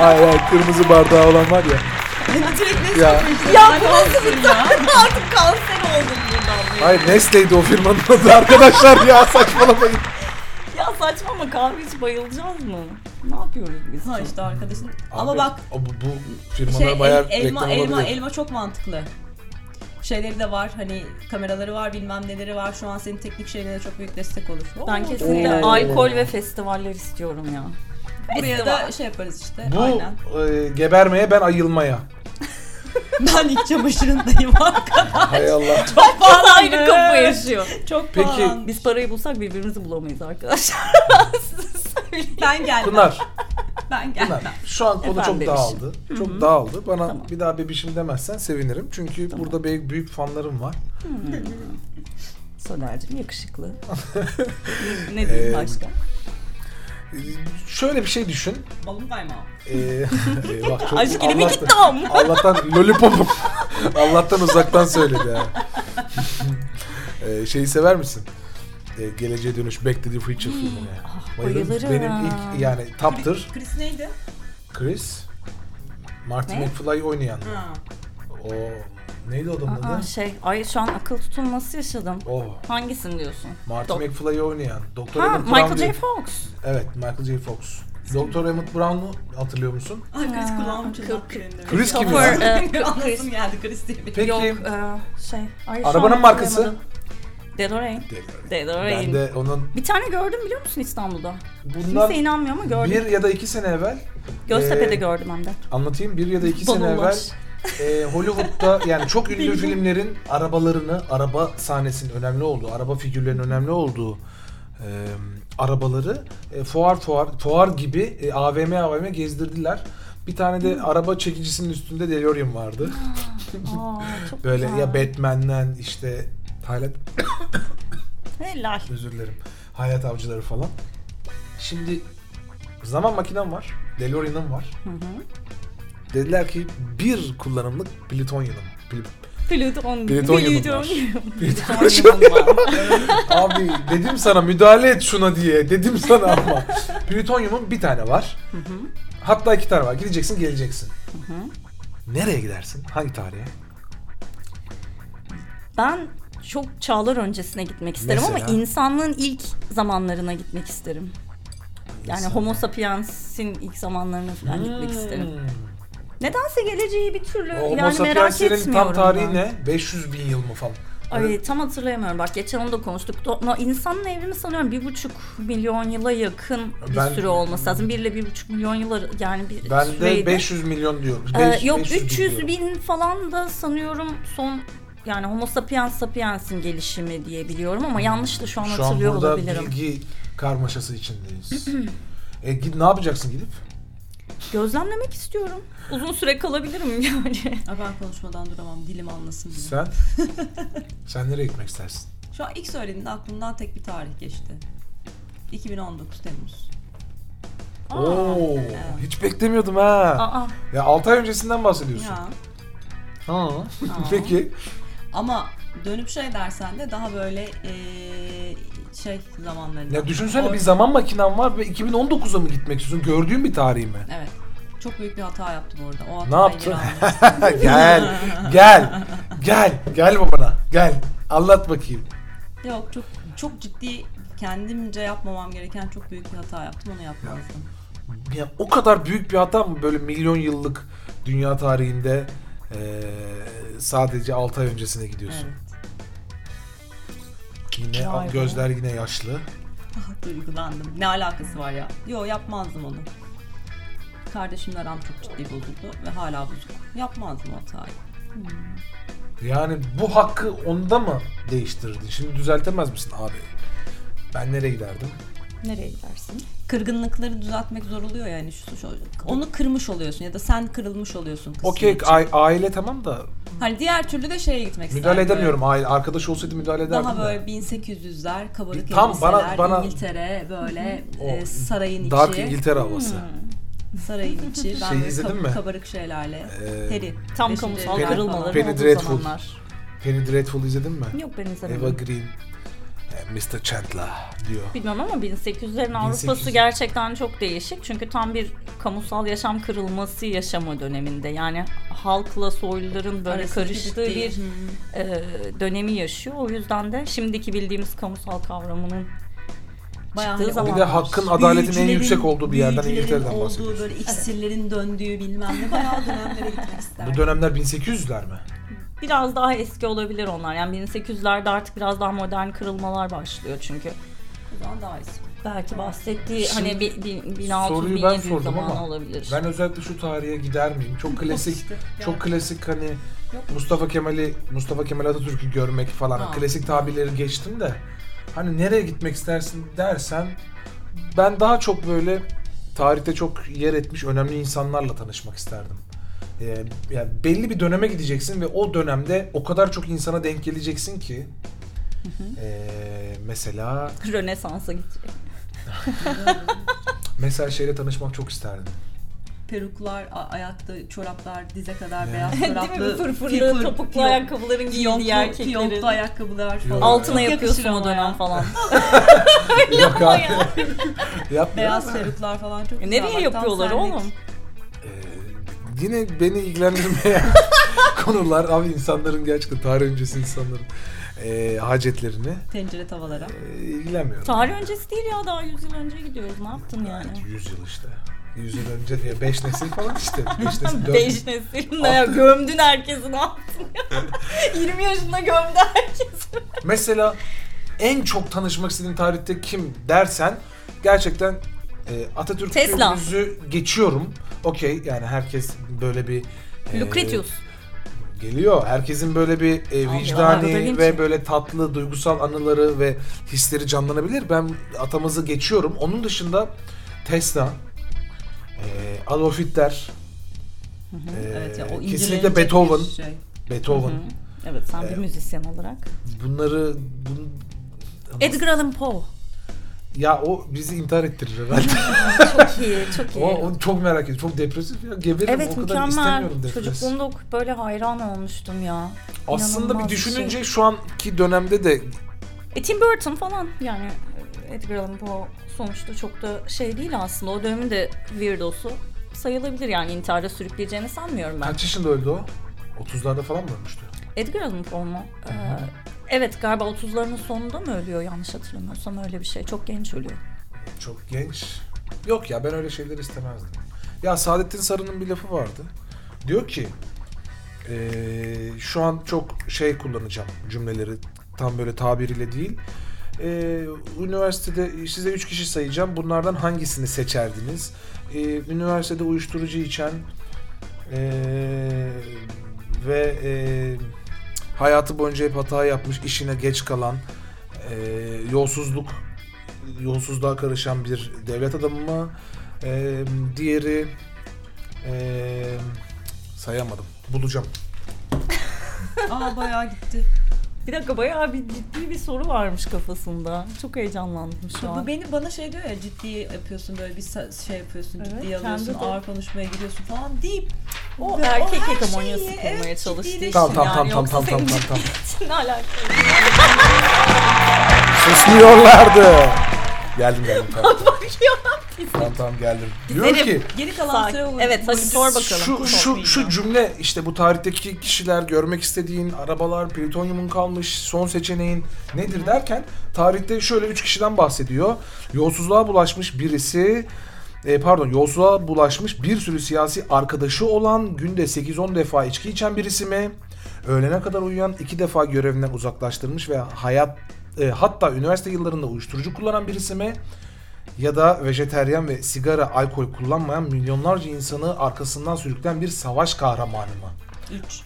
Hayır hayır kırmızı bardağı olan var ya. Direkt Ya. işte. Ya Ben bu nasıl bir ya. Artık kanser oldum buradan. Hayır Nestle'ydi o firmanın adı arkadaşlar ya saçmalamayın. Ya saçma ama kahve hiç bayılacağız mı? Ne yapıyoruz biz? Ha işte arkadaşın. Ama Abi, bak o bu, bu firmalar şey bayağı el- elma reklam elma olabilir. elma çok mantıklı. Şeyleri de var hani kameraları var bilmem neleri var şu an senin teknik şeylerine çok büyük destek olur. Ben kesinlikle Oo. alkol ve festivaller istiyorum ya. Buraya da şey yaparız işte Bu aynen. e, gebermeye ben ayılmaya. Ben iç çamaşırındayım arkadaşlar. Hay Allah. Çok pahalandı. Aynı kafa yaşıyor. Çok Peki, pahalandı. Biz parayı bulsak birbirimizi bulamayız arkadaşlar. Ben gelmem. Pınar, Ben gelmem. Pınar. Şu an konu Efendim çok bebişim. dağıldı. Çok dağıldı. Bana Tamam. bir daha bebişim demezsen sevinirim. Çünkü burada büyük, büyük fanlarım var. Soner'cim yakışıklı. ne diyeyim Ee, başka? Şöyle bir şey düşün. Balım kaymağı. Ee, eyvah, çok Aşk ilimi Allah'tan- gitti. Allah'tan lollipopum. Allah'tan uzaktan söyledi ha. ee, şeyi sever misin? Ee, Geleceğe Dönüş Back to the Future filmini. Bayılırım. bayılırım. Benim ilk yani taptır. Chris neydi? Chris. Marty Ne? McFly oynayan. Ha. O neydi o adamın Aa, adı? şey, ay şu an akıl tutulması yaşadım. O Hangisini diyorsun? Marty Dok- McFly'ı oynayan. Doktor Ha, Michael Brown J. diye- Fox. Evet, Michael J. Fox. Doktor Emmett Brown'u hatırlıyor musun? Ay Chris kulağım. Chris kim ya? Anlasım geldi Chris diye bir. Peki Yok, e, şey. Ay, şu Arabanın an markası? Dead or ben de onun Bir tane gördüm biliyor musun İstanbul'da? bundan Kimse inanmıyor ama gördüm. bir ya da iki sene evvel Göztepe'de e, gördüm hem de. anlatayım bir ya da iki sene Bulunmaz. evvel e, Hollywood'da yani çok ünlü filmlerin arabalarını, araba sahnesinin önemli olduğu, araba figürlerinin önemli olduğu e, arabaları e, fuar fuar fuar gibi e, AVM AVM gezdirdiler. Bir tane de araba çekicisinin üstünde DeLorean vardı. Aa, çok Böyle güzel. ya Batman'den işte Hayat Helal. özür dilerim. Hayat avcıları falan. Şimdi zaman makinem var. DeLorean'ım var. Hı hı. Dediler ki bir kullanımlık plütonyum. Pl- Plüton. Plütonyumum var. Plütonyumum var. Abi dedim sana müdahale et şuna diye. Dedim sana ama. Plütonyumun bir tane var. Hatta iki tane var. Gideceksin geleceksin. Nereye gidersin? Hangi tarihe? Ben çok çağlar öncesine gitmek isterim ama Mesela? insanlığın ilk zamanlarına gitmek isterim. Yani İnsan- Homo sapiens'in ilk zamanlarına falan gitmek isterim. Nedense geleceği bir türlü Homo yani merak etmiyorum. tam tarihi ben. ne? 500 bin yıl mı falan? Ay tam hatırlayamıyorum. Bak geçen onu da konuştuk. No, insanın evrimi sanıyorum bir buçuk milyon yıla yakın bir Ben- süre olması lazım. Bir ile bir buçuk milyon yıl yani bir Ben de süreydi. 500 milyon diyorum. Ee, Beş- yok 500 bin 300 diyorum. bin falan da sanıyorum son yani Homo sapiens sapiens'in gelişimi diye biliyorum ama yanlış da şu an Şu an hatırlıyor burada olabilirim. bilgi karmaşası içindeyiz. e, ne yapacaksın gidip? Gözlemlemek istiyorum. Uzun süre kalabilirim yani. Ay ben konuşmadan duramam. Dilim anlasın diye. Sen? Sen nereye gitmek istersin? Şu an ilk söylediğinde aklımdan tek bir tarih geçti. 2019 Temmuz. Oo, evet. hiç beklemiyordum ha. Aa, Ya 6 ay öncesinden bahsediyorsun. Ya. Ha. Peki. Ama dönüp şey dersen de daha böyle eee, şey zamanlarında. Ya düşünsene Or- bir zaman makinen var ve 2019'a mı gitmek istiyorsun? Gördüğün bir tarih mi? Evet. Çok büyük bir hata yaptım orada. O Ne yaptın? geri gel, gel, gel, gel babana, gel. Anlat bakayım. Yok çok çok ciddi kendimce yapmamam gereken çok büyük bir hata yaptım. Onu yapmazdım. Ya o kadar büyük bir hata mı böyle milyon yıllık dünya tarihinde eee, sadece 6 ay öncesine gidiyorsun? Yine Vay be. gözler yine yaşlı. Ah, Duygulandım. Ne alakası var ya? Yok yapmazdım onu. Kardeşimle aram çok ciddi bozuldu ve hala bozuk. Yapmazdım o hatayı. Yani bu hakkı onda mı değiştirdin? Şimdi düzeltemez misin abi? Ben nereye giderdim? nereye gidersin? Kırgınlıkları düzeltmek zor oluyor yani. Şu, şu- onu kırmış oluyorsun ya da sen kırılmış oluyorsun Okey aile tamam da Hani diğer türlü de şeye gitmek müdahale isterdim. edemiyorum. Aile arkadaş olsaydı müdahale ederdim. Daha böyle 1800'ler kabarık Tam elbiseler, bana- bana- İngiltere böyle O e, sarayın içi. Dark İngiltere havası. Sarayın içi. Ben böyle izledin kab- mi? Kabarık şeylerle. Ee, Peri. Tam kamusal kırılmaları. Penny olduğu Dreadful. zamanlar. Penny Dreadful izledin mi? Yok ben Eva izlemedim. Green. E, Mr. Chandler diyor. Bilmem ama 1800'lerin Avrupası 1800. gerçekten çok değişik. Çünkü tam bir kamusal yaşam kırılması yaşama döneminde. Yani halkla soyluların böyle Arası karıştığı bir e, dönemi yaşıyor. O yüzden de şimdiki bildiğimiz kamusal kavramının Bayağı çıktığı hani zaman Bir de hakkın adaletin en yüksek olduğu bir yerden büyücülerin İngiltere'den olduğu bahsediyoruz. böyle iksirlerin döndüğü bilmem ne bayağı dönemlere gitmek isterdim. Bu dönemler 1800'ler mi? Biraz daha eski olabilir onlar. Yani 1800'lerde artık biraz daha modern kırılmalar başlıyor çünkü. O zaman daha iyisi. Belki bahsettiği Şimdi hani bir, bir, soruyu 1600 ben 1700 sordum zamanı ama olabilir. Ben özellikle şu tarihe gider miyim? Çok klasik, İşte, yani. çok klasik hani Yok. Mustafa Kemal'i, Mustafa Kemal Atatürk'ü görmek falan. Ha. Klasik tabirleri geçtim de hani nereye gitmek istersin dersen ben daha çok böyle tarihte çok yer etmiş önemli insanlarla tanışmak isterdim. Ee, yani belli bir döneme gideceksin ve o dönemde o kadar çok insana denk geleceksin ki ee, mesela Rönesans'a gidecek. mesela şeyle tanışmak çok isterdim. Peruklar, a- ayakta çoraplar, dize kadar Ya. beyaz Değil mi? çoraplı, Fırfırlı, fiyoplu- topuklu fiyop- ayakkabıların giydiği erkeklerin. fiyonklu ayakkabılar falan. Yok. Altına Çok yapıyorsun o dönem ya. falan. Yok abi. Yapmıyorum Beyaz peruklar falan çok E, güzel. Nereye Bak, yapıyorlar senlik. oğlum? Yine beni ilgilendirmeyen konular abi insanların gerçekten tarih öncesi insanların e, hacetlerini Tencere tavalara. e, ilgilenmiyorum. Tarih öncesi değil ya daha 100 yıl önce gidiyoruz. Ne yaptın yani? 100 yıl işte. 100 yıl önce 5 nesil falan işte. 5 nesil 4 Beş nesil ne ya gömdün herkesi ne yaptın ya? 20 yaşında gömdü herkesi. Mesela en çok tanışmak istediğin tarihte kim dersen gerçekten e, Atatürk Tesla. yüzü geçiyorum. Okey yani herkes böyle bir e, Lucretius. geliyor. Herkesin böyle bir e, Leonardo da vicdani Vinci. ve böyle tatlı duygusal anıları ve hisleri canlanabilir. Ben atamızı geçiyorum. Onun dışında Tesla, e, Adolf Hitler, e, Evet ya o kesinlikle incelenecek Beethoven, bir Şey. Beethoven. Evet sen bir Ee, müzisyen olarak. Bunları bun, Edgar Allan Poe. Ya o bizi intihar ettirir herhalde. Çok iyi, çok iyi. o, onu çok merak ediyorum. Çok depresif ya. Geberirim. Evet o kadar istemiyorum depres. Çocukluğumda okup böyle hayran olmuştum ya. Aslında İnanılmaz bir şey. düşününce şu anki dönemde de E Tim Burton falan yani Edgar Allan Poe sonuçta çok da şey değil aslında. O dönemin de weirdosu sayılabilir yani intihara sürükleyeceğini sanmıyorum ben. kaç yaşında öldü o? 30'larda falan mı ölmüştü? Edgar Allan Poe mu? Ee, evet galiba 30'larının sonunda mı ölüyor yanlış hatırlamıyorsam öyle bir şey. Çok genç ölüyor. Çok genç. Yok ya ben öyle şeyler istemezdim. Ya Saadettin Sarı'nın bir lafı vardı. Diyor ki eee, şu an çok şey kullanacağım cümleleri tam böyle tabiriyle değil. Eee, üniversitede size üç kişi sayacağım. Bunlardan hangisini seçerdiniz? Eee, üniversitede uyuşturucu içen eee, ve eee, hayatı boyunca hep hata yapmış, işine geç kalan, eee, yolsuzluk yolsuzluğa karışan bir devlet adamı mı? Ee, diğeri ee, sayamadım. Bulacağım. Aa bayağı gitti. Bir dakika bayağı bir ciddi bir soru varmış kafasında. Çok heyecanlandım şu Bu an. beni bana şey diyor ya ciddi yapıyorsun böyle bir şey yapıyorsun Evet, ciddiye alıyorsun ağır konuşmaya giriyorsun falan deyip O Ve erkek hegemonyası şeyi, kurmaya evet, çalıştığı Tamam tamam yani. tamam tamam Yoksa tamam tamam senin tamam. ne alakası? Susmuyorlardı. Geldim geldim tamam. tamam tamam geldim. Diyor ki geri kalan süre bu. Evet hadi sor bakalım. şu şu şu cümle işte bu tarihteki kişiler görmek istediğin arabalar, plütonyumun kalmış, son seçeneğin nedir derken tarihte şöyle üç kişiden bahsediyor. Yolsuzluğa bulaşmış birisi e, pardon yolsuzluğa bulaşmış bir sürü siyasi arkadaşı olan günde 8-10 defa içki içen birisi mi? Öğlene kadar uyuyan iki defa görevinden uzaklaştırmış ve hayat e, hatta üniversite yıllarında uyuşturucu kullanan birisi mi? Ya da vejeteryan ve sigara, alkol kullanmayan milyonlarca insanı arkasından sürükleyen bir savaş kahramanı mı? 3.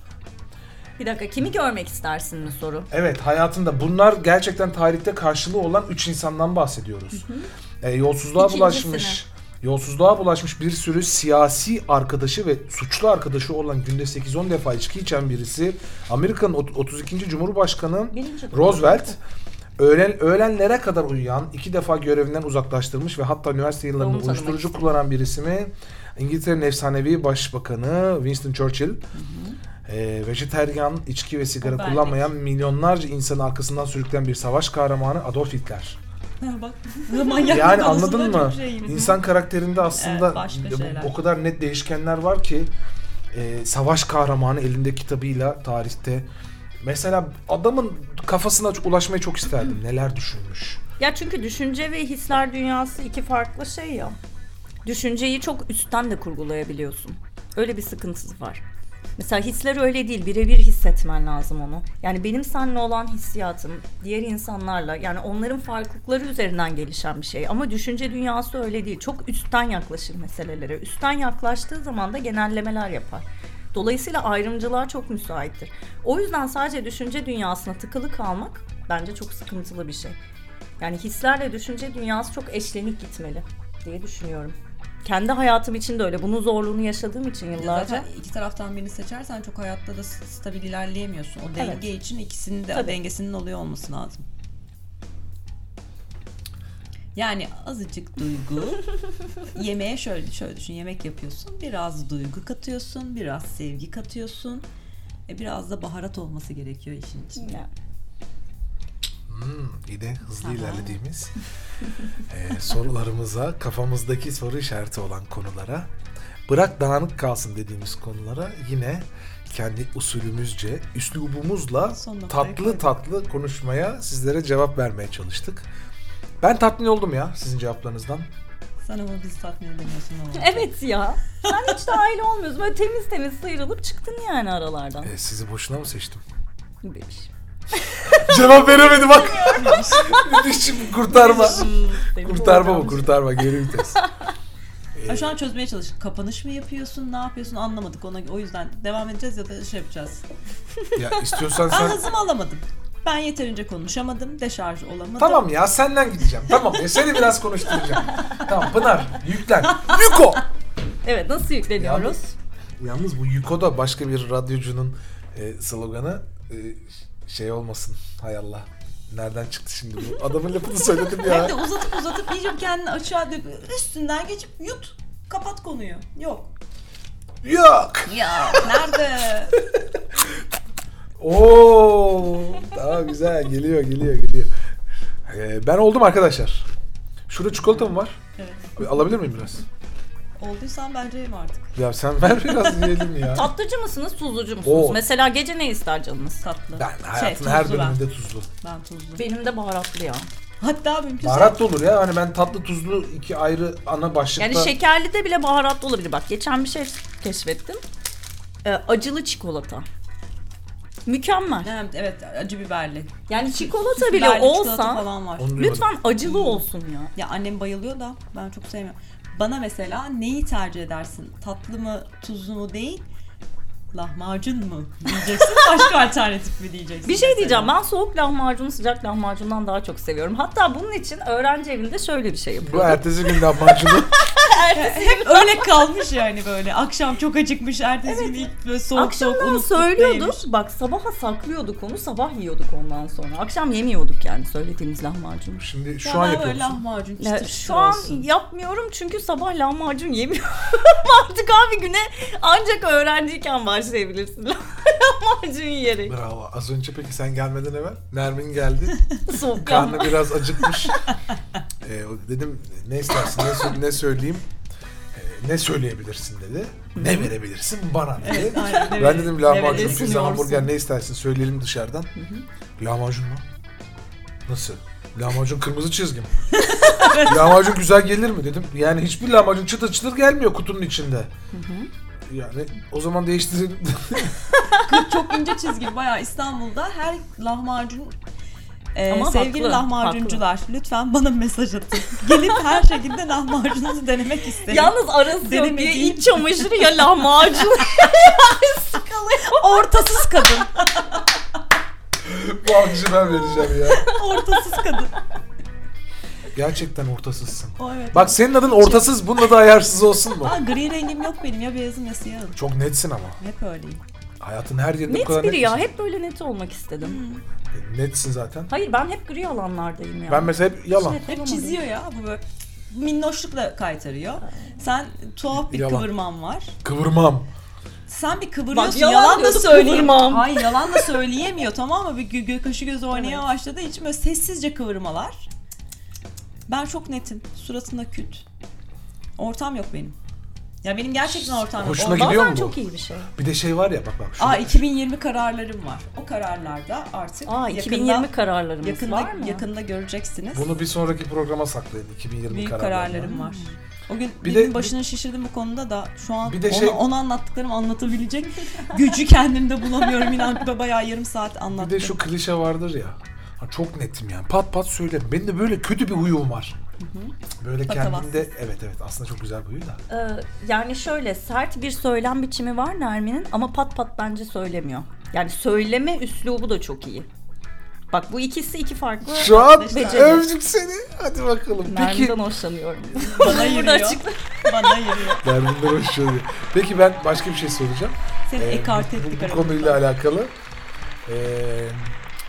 Bir dakika kimi görmek istersin mi soru? Evet hayatında bunlar gerçekten tarihte karşılığı olan üç insandan bahsediyoruz. Ee, yolsuzluğa İkincisini. bulaşmış, yolsuzluğa bulaşmış bir sürü siyasi arkadaşı ve suçlu arkadaşı olan günde 8-10 defa içki içen birisi. Amerika'nın ot- 32. Cumhurbaşkanı Birinci Roosevelt öğlen, öğlenlere kadar uyuyan, iki defa görevinden uzaklaştırmış ve hatta üniversite yıllarında Onu uyuşturucu istedim. kullanan birisi mi? İngiltere'nin efsanevi başbakanı Winston Churchill. E, vejeteryan, içki ve sigara kullanmayan milyonlarca insanın arkasından sürükleyen bir savaş kahramanı Adolf Hitler. Bak. Yani anladın mı? İnsan karakterinde aslında Evet, o kadar net değişkenler var ki e, savaş kahramanı elinde kitabıyla tarihte mesela adamın kafasına ulaşmayı çok isterdim. Neler düşünmüş. Ya çünkü düşünce ve hisler dünyası iki farklı şey ya. Düşünceyi çok üstten de kurgulayabiliyorsun. Öyle bir sıkıntısı var. Mesela hisler öyle değil. Birebir hissetmen lazım onu. Yani benim seninle olan hissiyatım diğer insanlarla yani onların farklılıkları üzerinden gelişen bir şey. Ama düşünce dünyası öyle değil. Çok üstten yaklaşır meselelere. Üstten yaklaştığı zaman da genellemeler yapar. Dolayısıyla ayrımcılığa çok müsaittir. O yüzden sadece düşünce dünyasına tıkılı kalmak bence çok sıkıntılı bir şey. Yani hislerle düşünce dünyası çok eşlenik gitmeli diye düşünüyorum. Kendi hayatım için de öyle. Bunun zorluğunu yaşadığım için yıllarca. Zaten iki taraftan birini seçersen çok hayatta da stabil ilerleyemiyorsun. O denge Evet. için ikisinin de Tabii. dengesinin oluyor olması lazım. Yani azıcık duygu. Yemeğe şöyle şöyle düşün. Yemek yapıyorsun. Biraz duygu katıyorsun. Biraz sevgi katıyorsun. E biraz da baharat olması gerekiyor işin içinde. Yani. Hmm, yine hızlı Tamam. ilerlediğimiz e, sorularımıza, kafamızdaki soru işareti olan konulara, bırak dağınık kalsın dediğimiz konulara yine kendi usulümüzce, üslubumuzla tatlı tatlı konuşmaya, sizlere cevap vermeye çalıştık. Ben tatmin oldum ya sizin cevaplarınızdan. Sen ama bizi tatmin edemiyorsun ama. Evet ya. Sen hiç dahil olmuyorsun. Böyle temiz temiz sıyrılıp çıktın yani aralardan. E, sizi boşuna mı seçtim? Bebiş. Cevap veremedi bak. Müthiş kurtarma. Kurtarma bu kurtarma geri vites. Ya şu an çözmeye çalıştık. Kapanış mı yapıyorsun, ne yapıyorsun anlamadık. Ona o yüzden devam edeceğiz ya da şey yapacağız. Ya istiyorsan Ben sen... hızımı alamadım. Ben yeterince konuşamadım, deşarj olamadım. Tamam ya senden gideceğim. Tamam ya seni biraz konuşturacağım. tamam Pınar yüklen. Yuko. Evet nasıl yükleniyoruz? Yalnız bu Yuko da başka bir radyocunun e, sloganı e, şey olmasın. Hay Allah. Nereden çıktı şimdi bu? Adamın lafını söyledim Hem de ya. uzatıp uzatıp iyice kendini açığa döküp üstünden geçip yut. Kapat konuyu. Yok. Yok. Ya nerede? Oo, daha güzel geliyor geliyor geliyor. E, ben oldum arkadaşlar. Şurada çikolata mı var? evet. Alabilir miyim biraz? Olduysan bence yeme artık. Ya sen ver biraz yiyelim ya. Tatlıcı mısınız, tuzlucu musunuz? Oo. Mesela gece ne ister canınız? Tatlı. Ben hayatın tuzlu her ben. döneminde tuzlu. Ben tuzlu. Benim de baharatlı ya. Hatta mümkünse Baharat da olur ya. Hani ben tatlı tuzlu iki ayrı ana başlıkta. Yani şekerli de bile baharatlı olabilir. Bak geçen bir şey keşfettim. Ee, acılı çikolata. Mükemmel. Evet, evet acı biberli. Yani çikolata bile Biberli çikolata olsa falan var. Onu duymadım. lütfen acılı olsun ya. Ya annem bayılıyor da ben çok sevmiyorum. Bana mesela neyi tercih edersin? Tatlı mı, tuzlu mu değil? Lahmacun mu diyeceksin? Başka alternatif mi diyeceksin? Bir şey mesela? diyeceğim ben soğuk lahmacunu sıcak lahmacundan daha çok seviyorum. Hatta bunun için öğrenci evinde şöyle bir şey Bu yapıyordum. ertesi gün lahmacunu. Hep öyle kalmış yani böyle. Akşam çok acıkmış, ertesi gün ilk böyle soğuk soğuk Akşamdan unuttuk söylüyorduk. neymiş. Bak sabaha saklıyorduk onu. Sabah yiyorduk ondan sonra. Akşam yemiyorduk yani söylediğimiz lahmacunu. Şimdi şu Ya an ben yapıyor böyle musun? lahmacun çıtır Ya, çıtır şu an olsun. yapmıyorum çünkü sabah lahmacun yemiyorum. Artık abi güne ancak öğrenciyken başlayabilirsin lahmacun yiyerek. Bravo. Az önce peki sen gelmeden evvel Nermin geldi. Soğuk Karnı lahmacun. biraz acıkmış. Ee, dedim ne istersin ne, ne söyleyeyim? Ee, ne söyleyebilirsin dedi. Ne verebilirsin bana dedi. Evet, aynen, ne ben dedim lahmacun, verirsin pizza, hamburger ne istersin söyleyelim dışarıdan. Lahmacun mu? Nasıl? Lahmacun kırmızı çizgi mi? lahmacun güzel gelir mi dedim. Yani hiçbir lahmacun çıtır çıtır gelmiyor kutunun içinde. Yani o zaman değiştirelim. çok ince çizgi bayağı İstanbul'da her lahmacun Ee, Ama sevgili haklı, lahmacuncular lütfen bana mesaj atın. Gelip her şekilde lahmacununuzu denemek isterim. Yalnız arası yok diye Denemediğim- iç çamaşırı ya lahmacun. Ortasız kadın. Bu alkışı ben vereceğim ya. Ortasız kadın. Gerçekten ortasızsın. O evet. Bak senin adın ortasız, bunun adı ayarsız olsun mu? Aa, gri rengim yok benim ya beyazım ya siyahım. Çok netsin ama. Hep öyleyim. Hayatın her yerinde bu net kadar biri ya. netsin. Hep böyle net olmak istedim. E, Netsin zaten. Hayır ben hep gri alanlardayım ya. Ben mesela hep yalan. Net Hep olamadım. çiziyor ya bu böyle. minnoşlukla kaytarıyor. Sen tuhaf bir Yalan. kıvırman var. Kıvırmam. Sen bir kıvırıyorsun. Bak, yalan yalan da diyorduk, söyleyeyim. kıvırmam. Hayır yalan da söyleyemiyor tamam mı? Bir gö- gö- kaşı gözü oynaya başladı. Hiç böyle sessizce kıvırmalar. Ben çok netim. Suratında küt. Ortam yok benim. Ya benim gerçekten ortam yok. Hoşuna Ondan- gidiyor mu Bazen bu? çok iyi bir şey. Bir de şey var ya bak bak. şurada. Aa 2020 kararlarım var. O kararlarda artık Aa yakında, 2020 kararlarımız yakında, var mı? yakında göreceksiniz. Bunu bir sonraki programa saklayın. 2020 Büyük kararlarını. kararlarım var. O gün Bir bir de- başını şişirdim bu konuda da şu an Bir de onu, şey- onu anlattıklarımı anlatabilecek gücü kendimde bulamıyorum. İnan bayağı yarım saat Bir anlattım. de şu klişe vardır ya. Çok netim yani. Pat pat söyle. Benim de böyle kötü bir huyum var. Böyle kendimde evet evet aslında çok güzel bir da. Ee, yani şöyle sert bir söylem biçimi var Nermin'in ama pat pat bence söylemiyor. Yani söyleme üslubu da çok iyi. Bak bu ikisi iki farklı. Şu an beceri. övdük seni. Hadi bakalım. Peki Nermin'den hoşlanıyorum. Bana yürüyor. Bana yürüyor. Nermin'den hoşlanıyor. Peki ben başka bir şey soracağım. Seni Ee, ekart bu- ettik bu, aramızda. konuyla alakalı. Ee,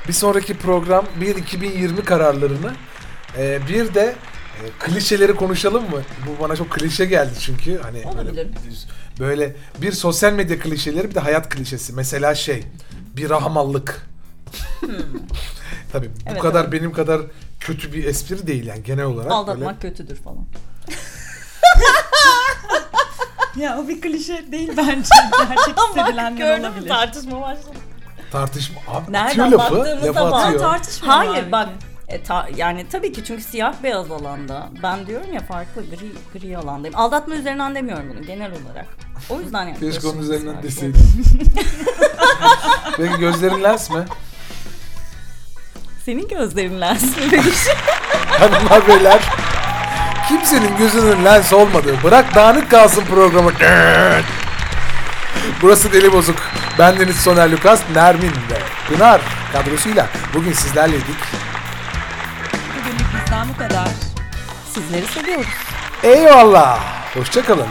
bir sonraki program bir 2020 kararlarını e, bir de e, klişeleri konuşalım mı? Bu bana çok klişe geldi çünkü hani böyle, Olabilir. böyle bir sosyal medya klişeleri bir de hayat klişesi. Mesela şey bir rahamallık. Tabii bu Evet, kadar evet. benim kadar kötü bir espri değil yani genel olarak. Aldatmak kötüdür falan. Ya o bir klişe değil bence. Gerçek hissedilenler olabilir. tartışma başladı. Tartışma. Abi Nereden atıyor lafı. bağlı. atıyor. Tartışmıyorlar Hayır bak e, ta- yani tabii ki çünkü siyah beyaz alanda. Ben diyorum ya farklı gri gri alandayım. Aldatma üzerinden demiyorum bunu genel olarak. O yüzden Keşke onun üzerinden deseydin. Peki gözlerin lens mi? Senin gözlerin lens mi? Hanımlar beyler. Kimsenin gözünün lens olmadığı bırak dağınık kalsın programı. Burası Deli Bozuk. Bendeniz Soner Lukas, Nermin ve Pınar kadrosuyla bugün sizlerleydik. Bugünlük bizden bu kadar. Sizleri seviyoruz. Eyvallah. Hoşçakalın.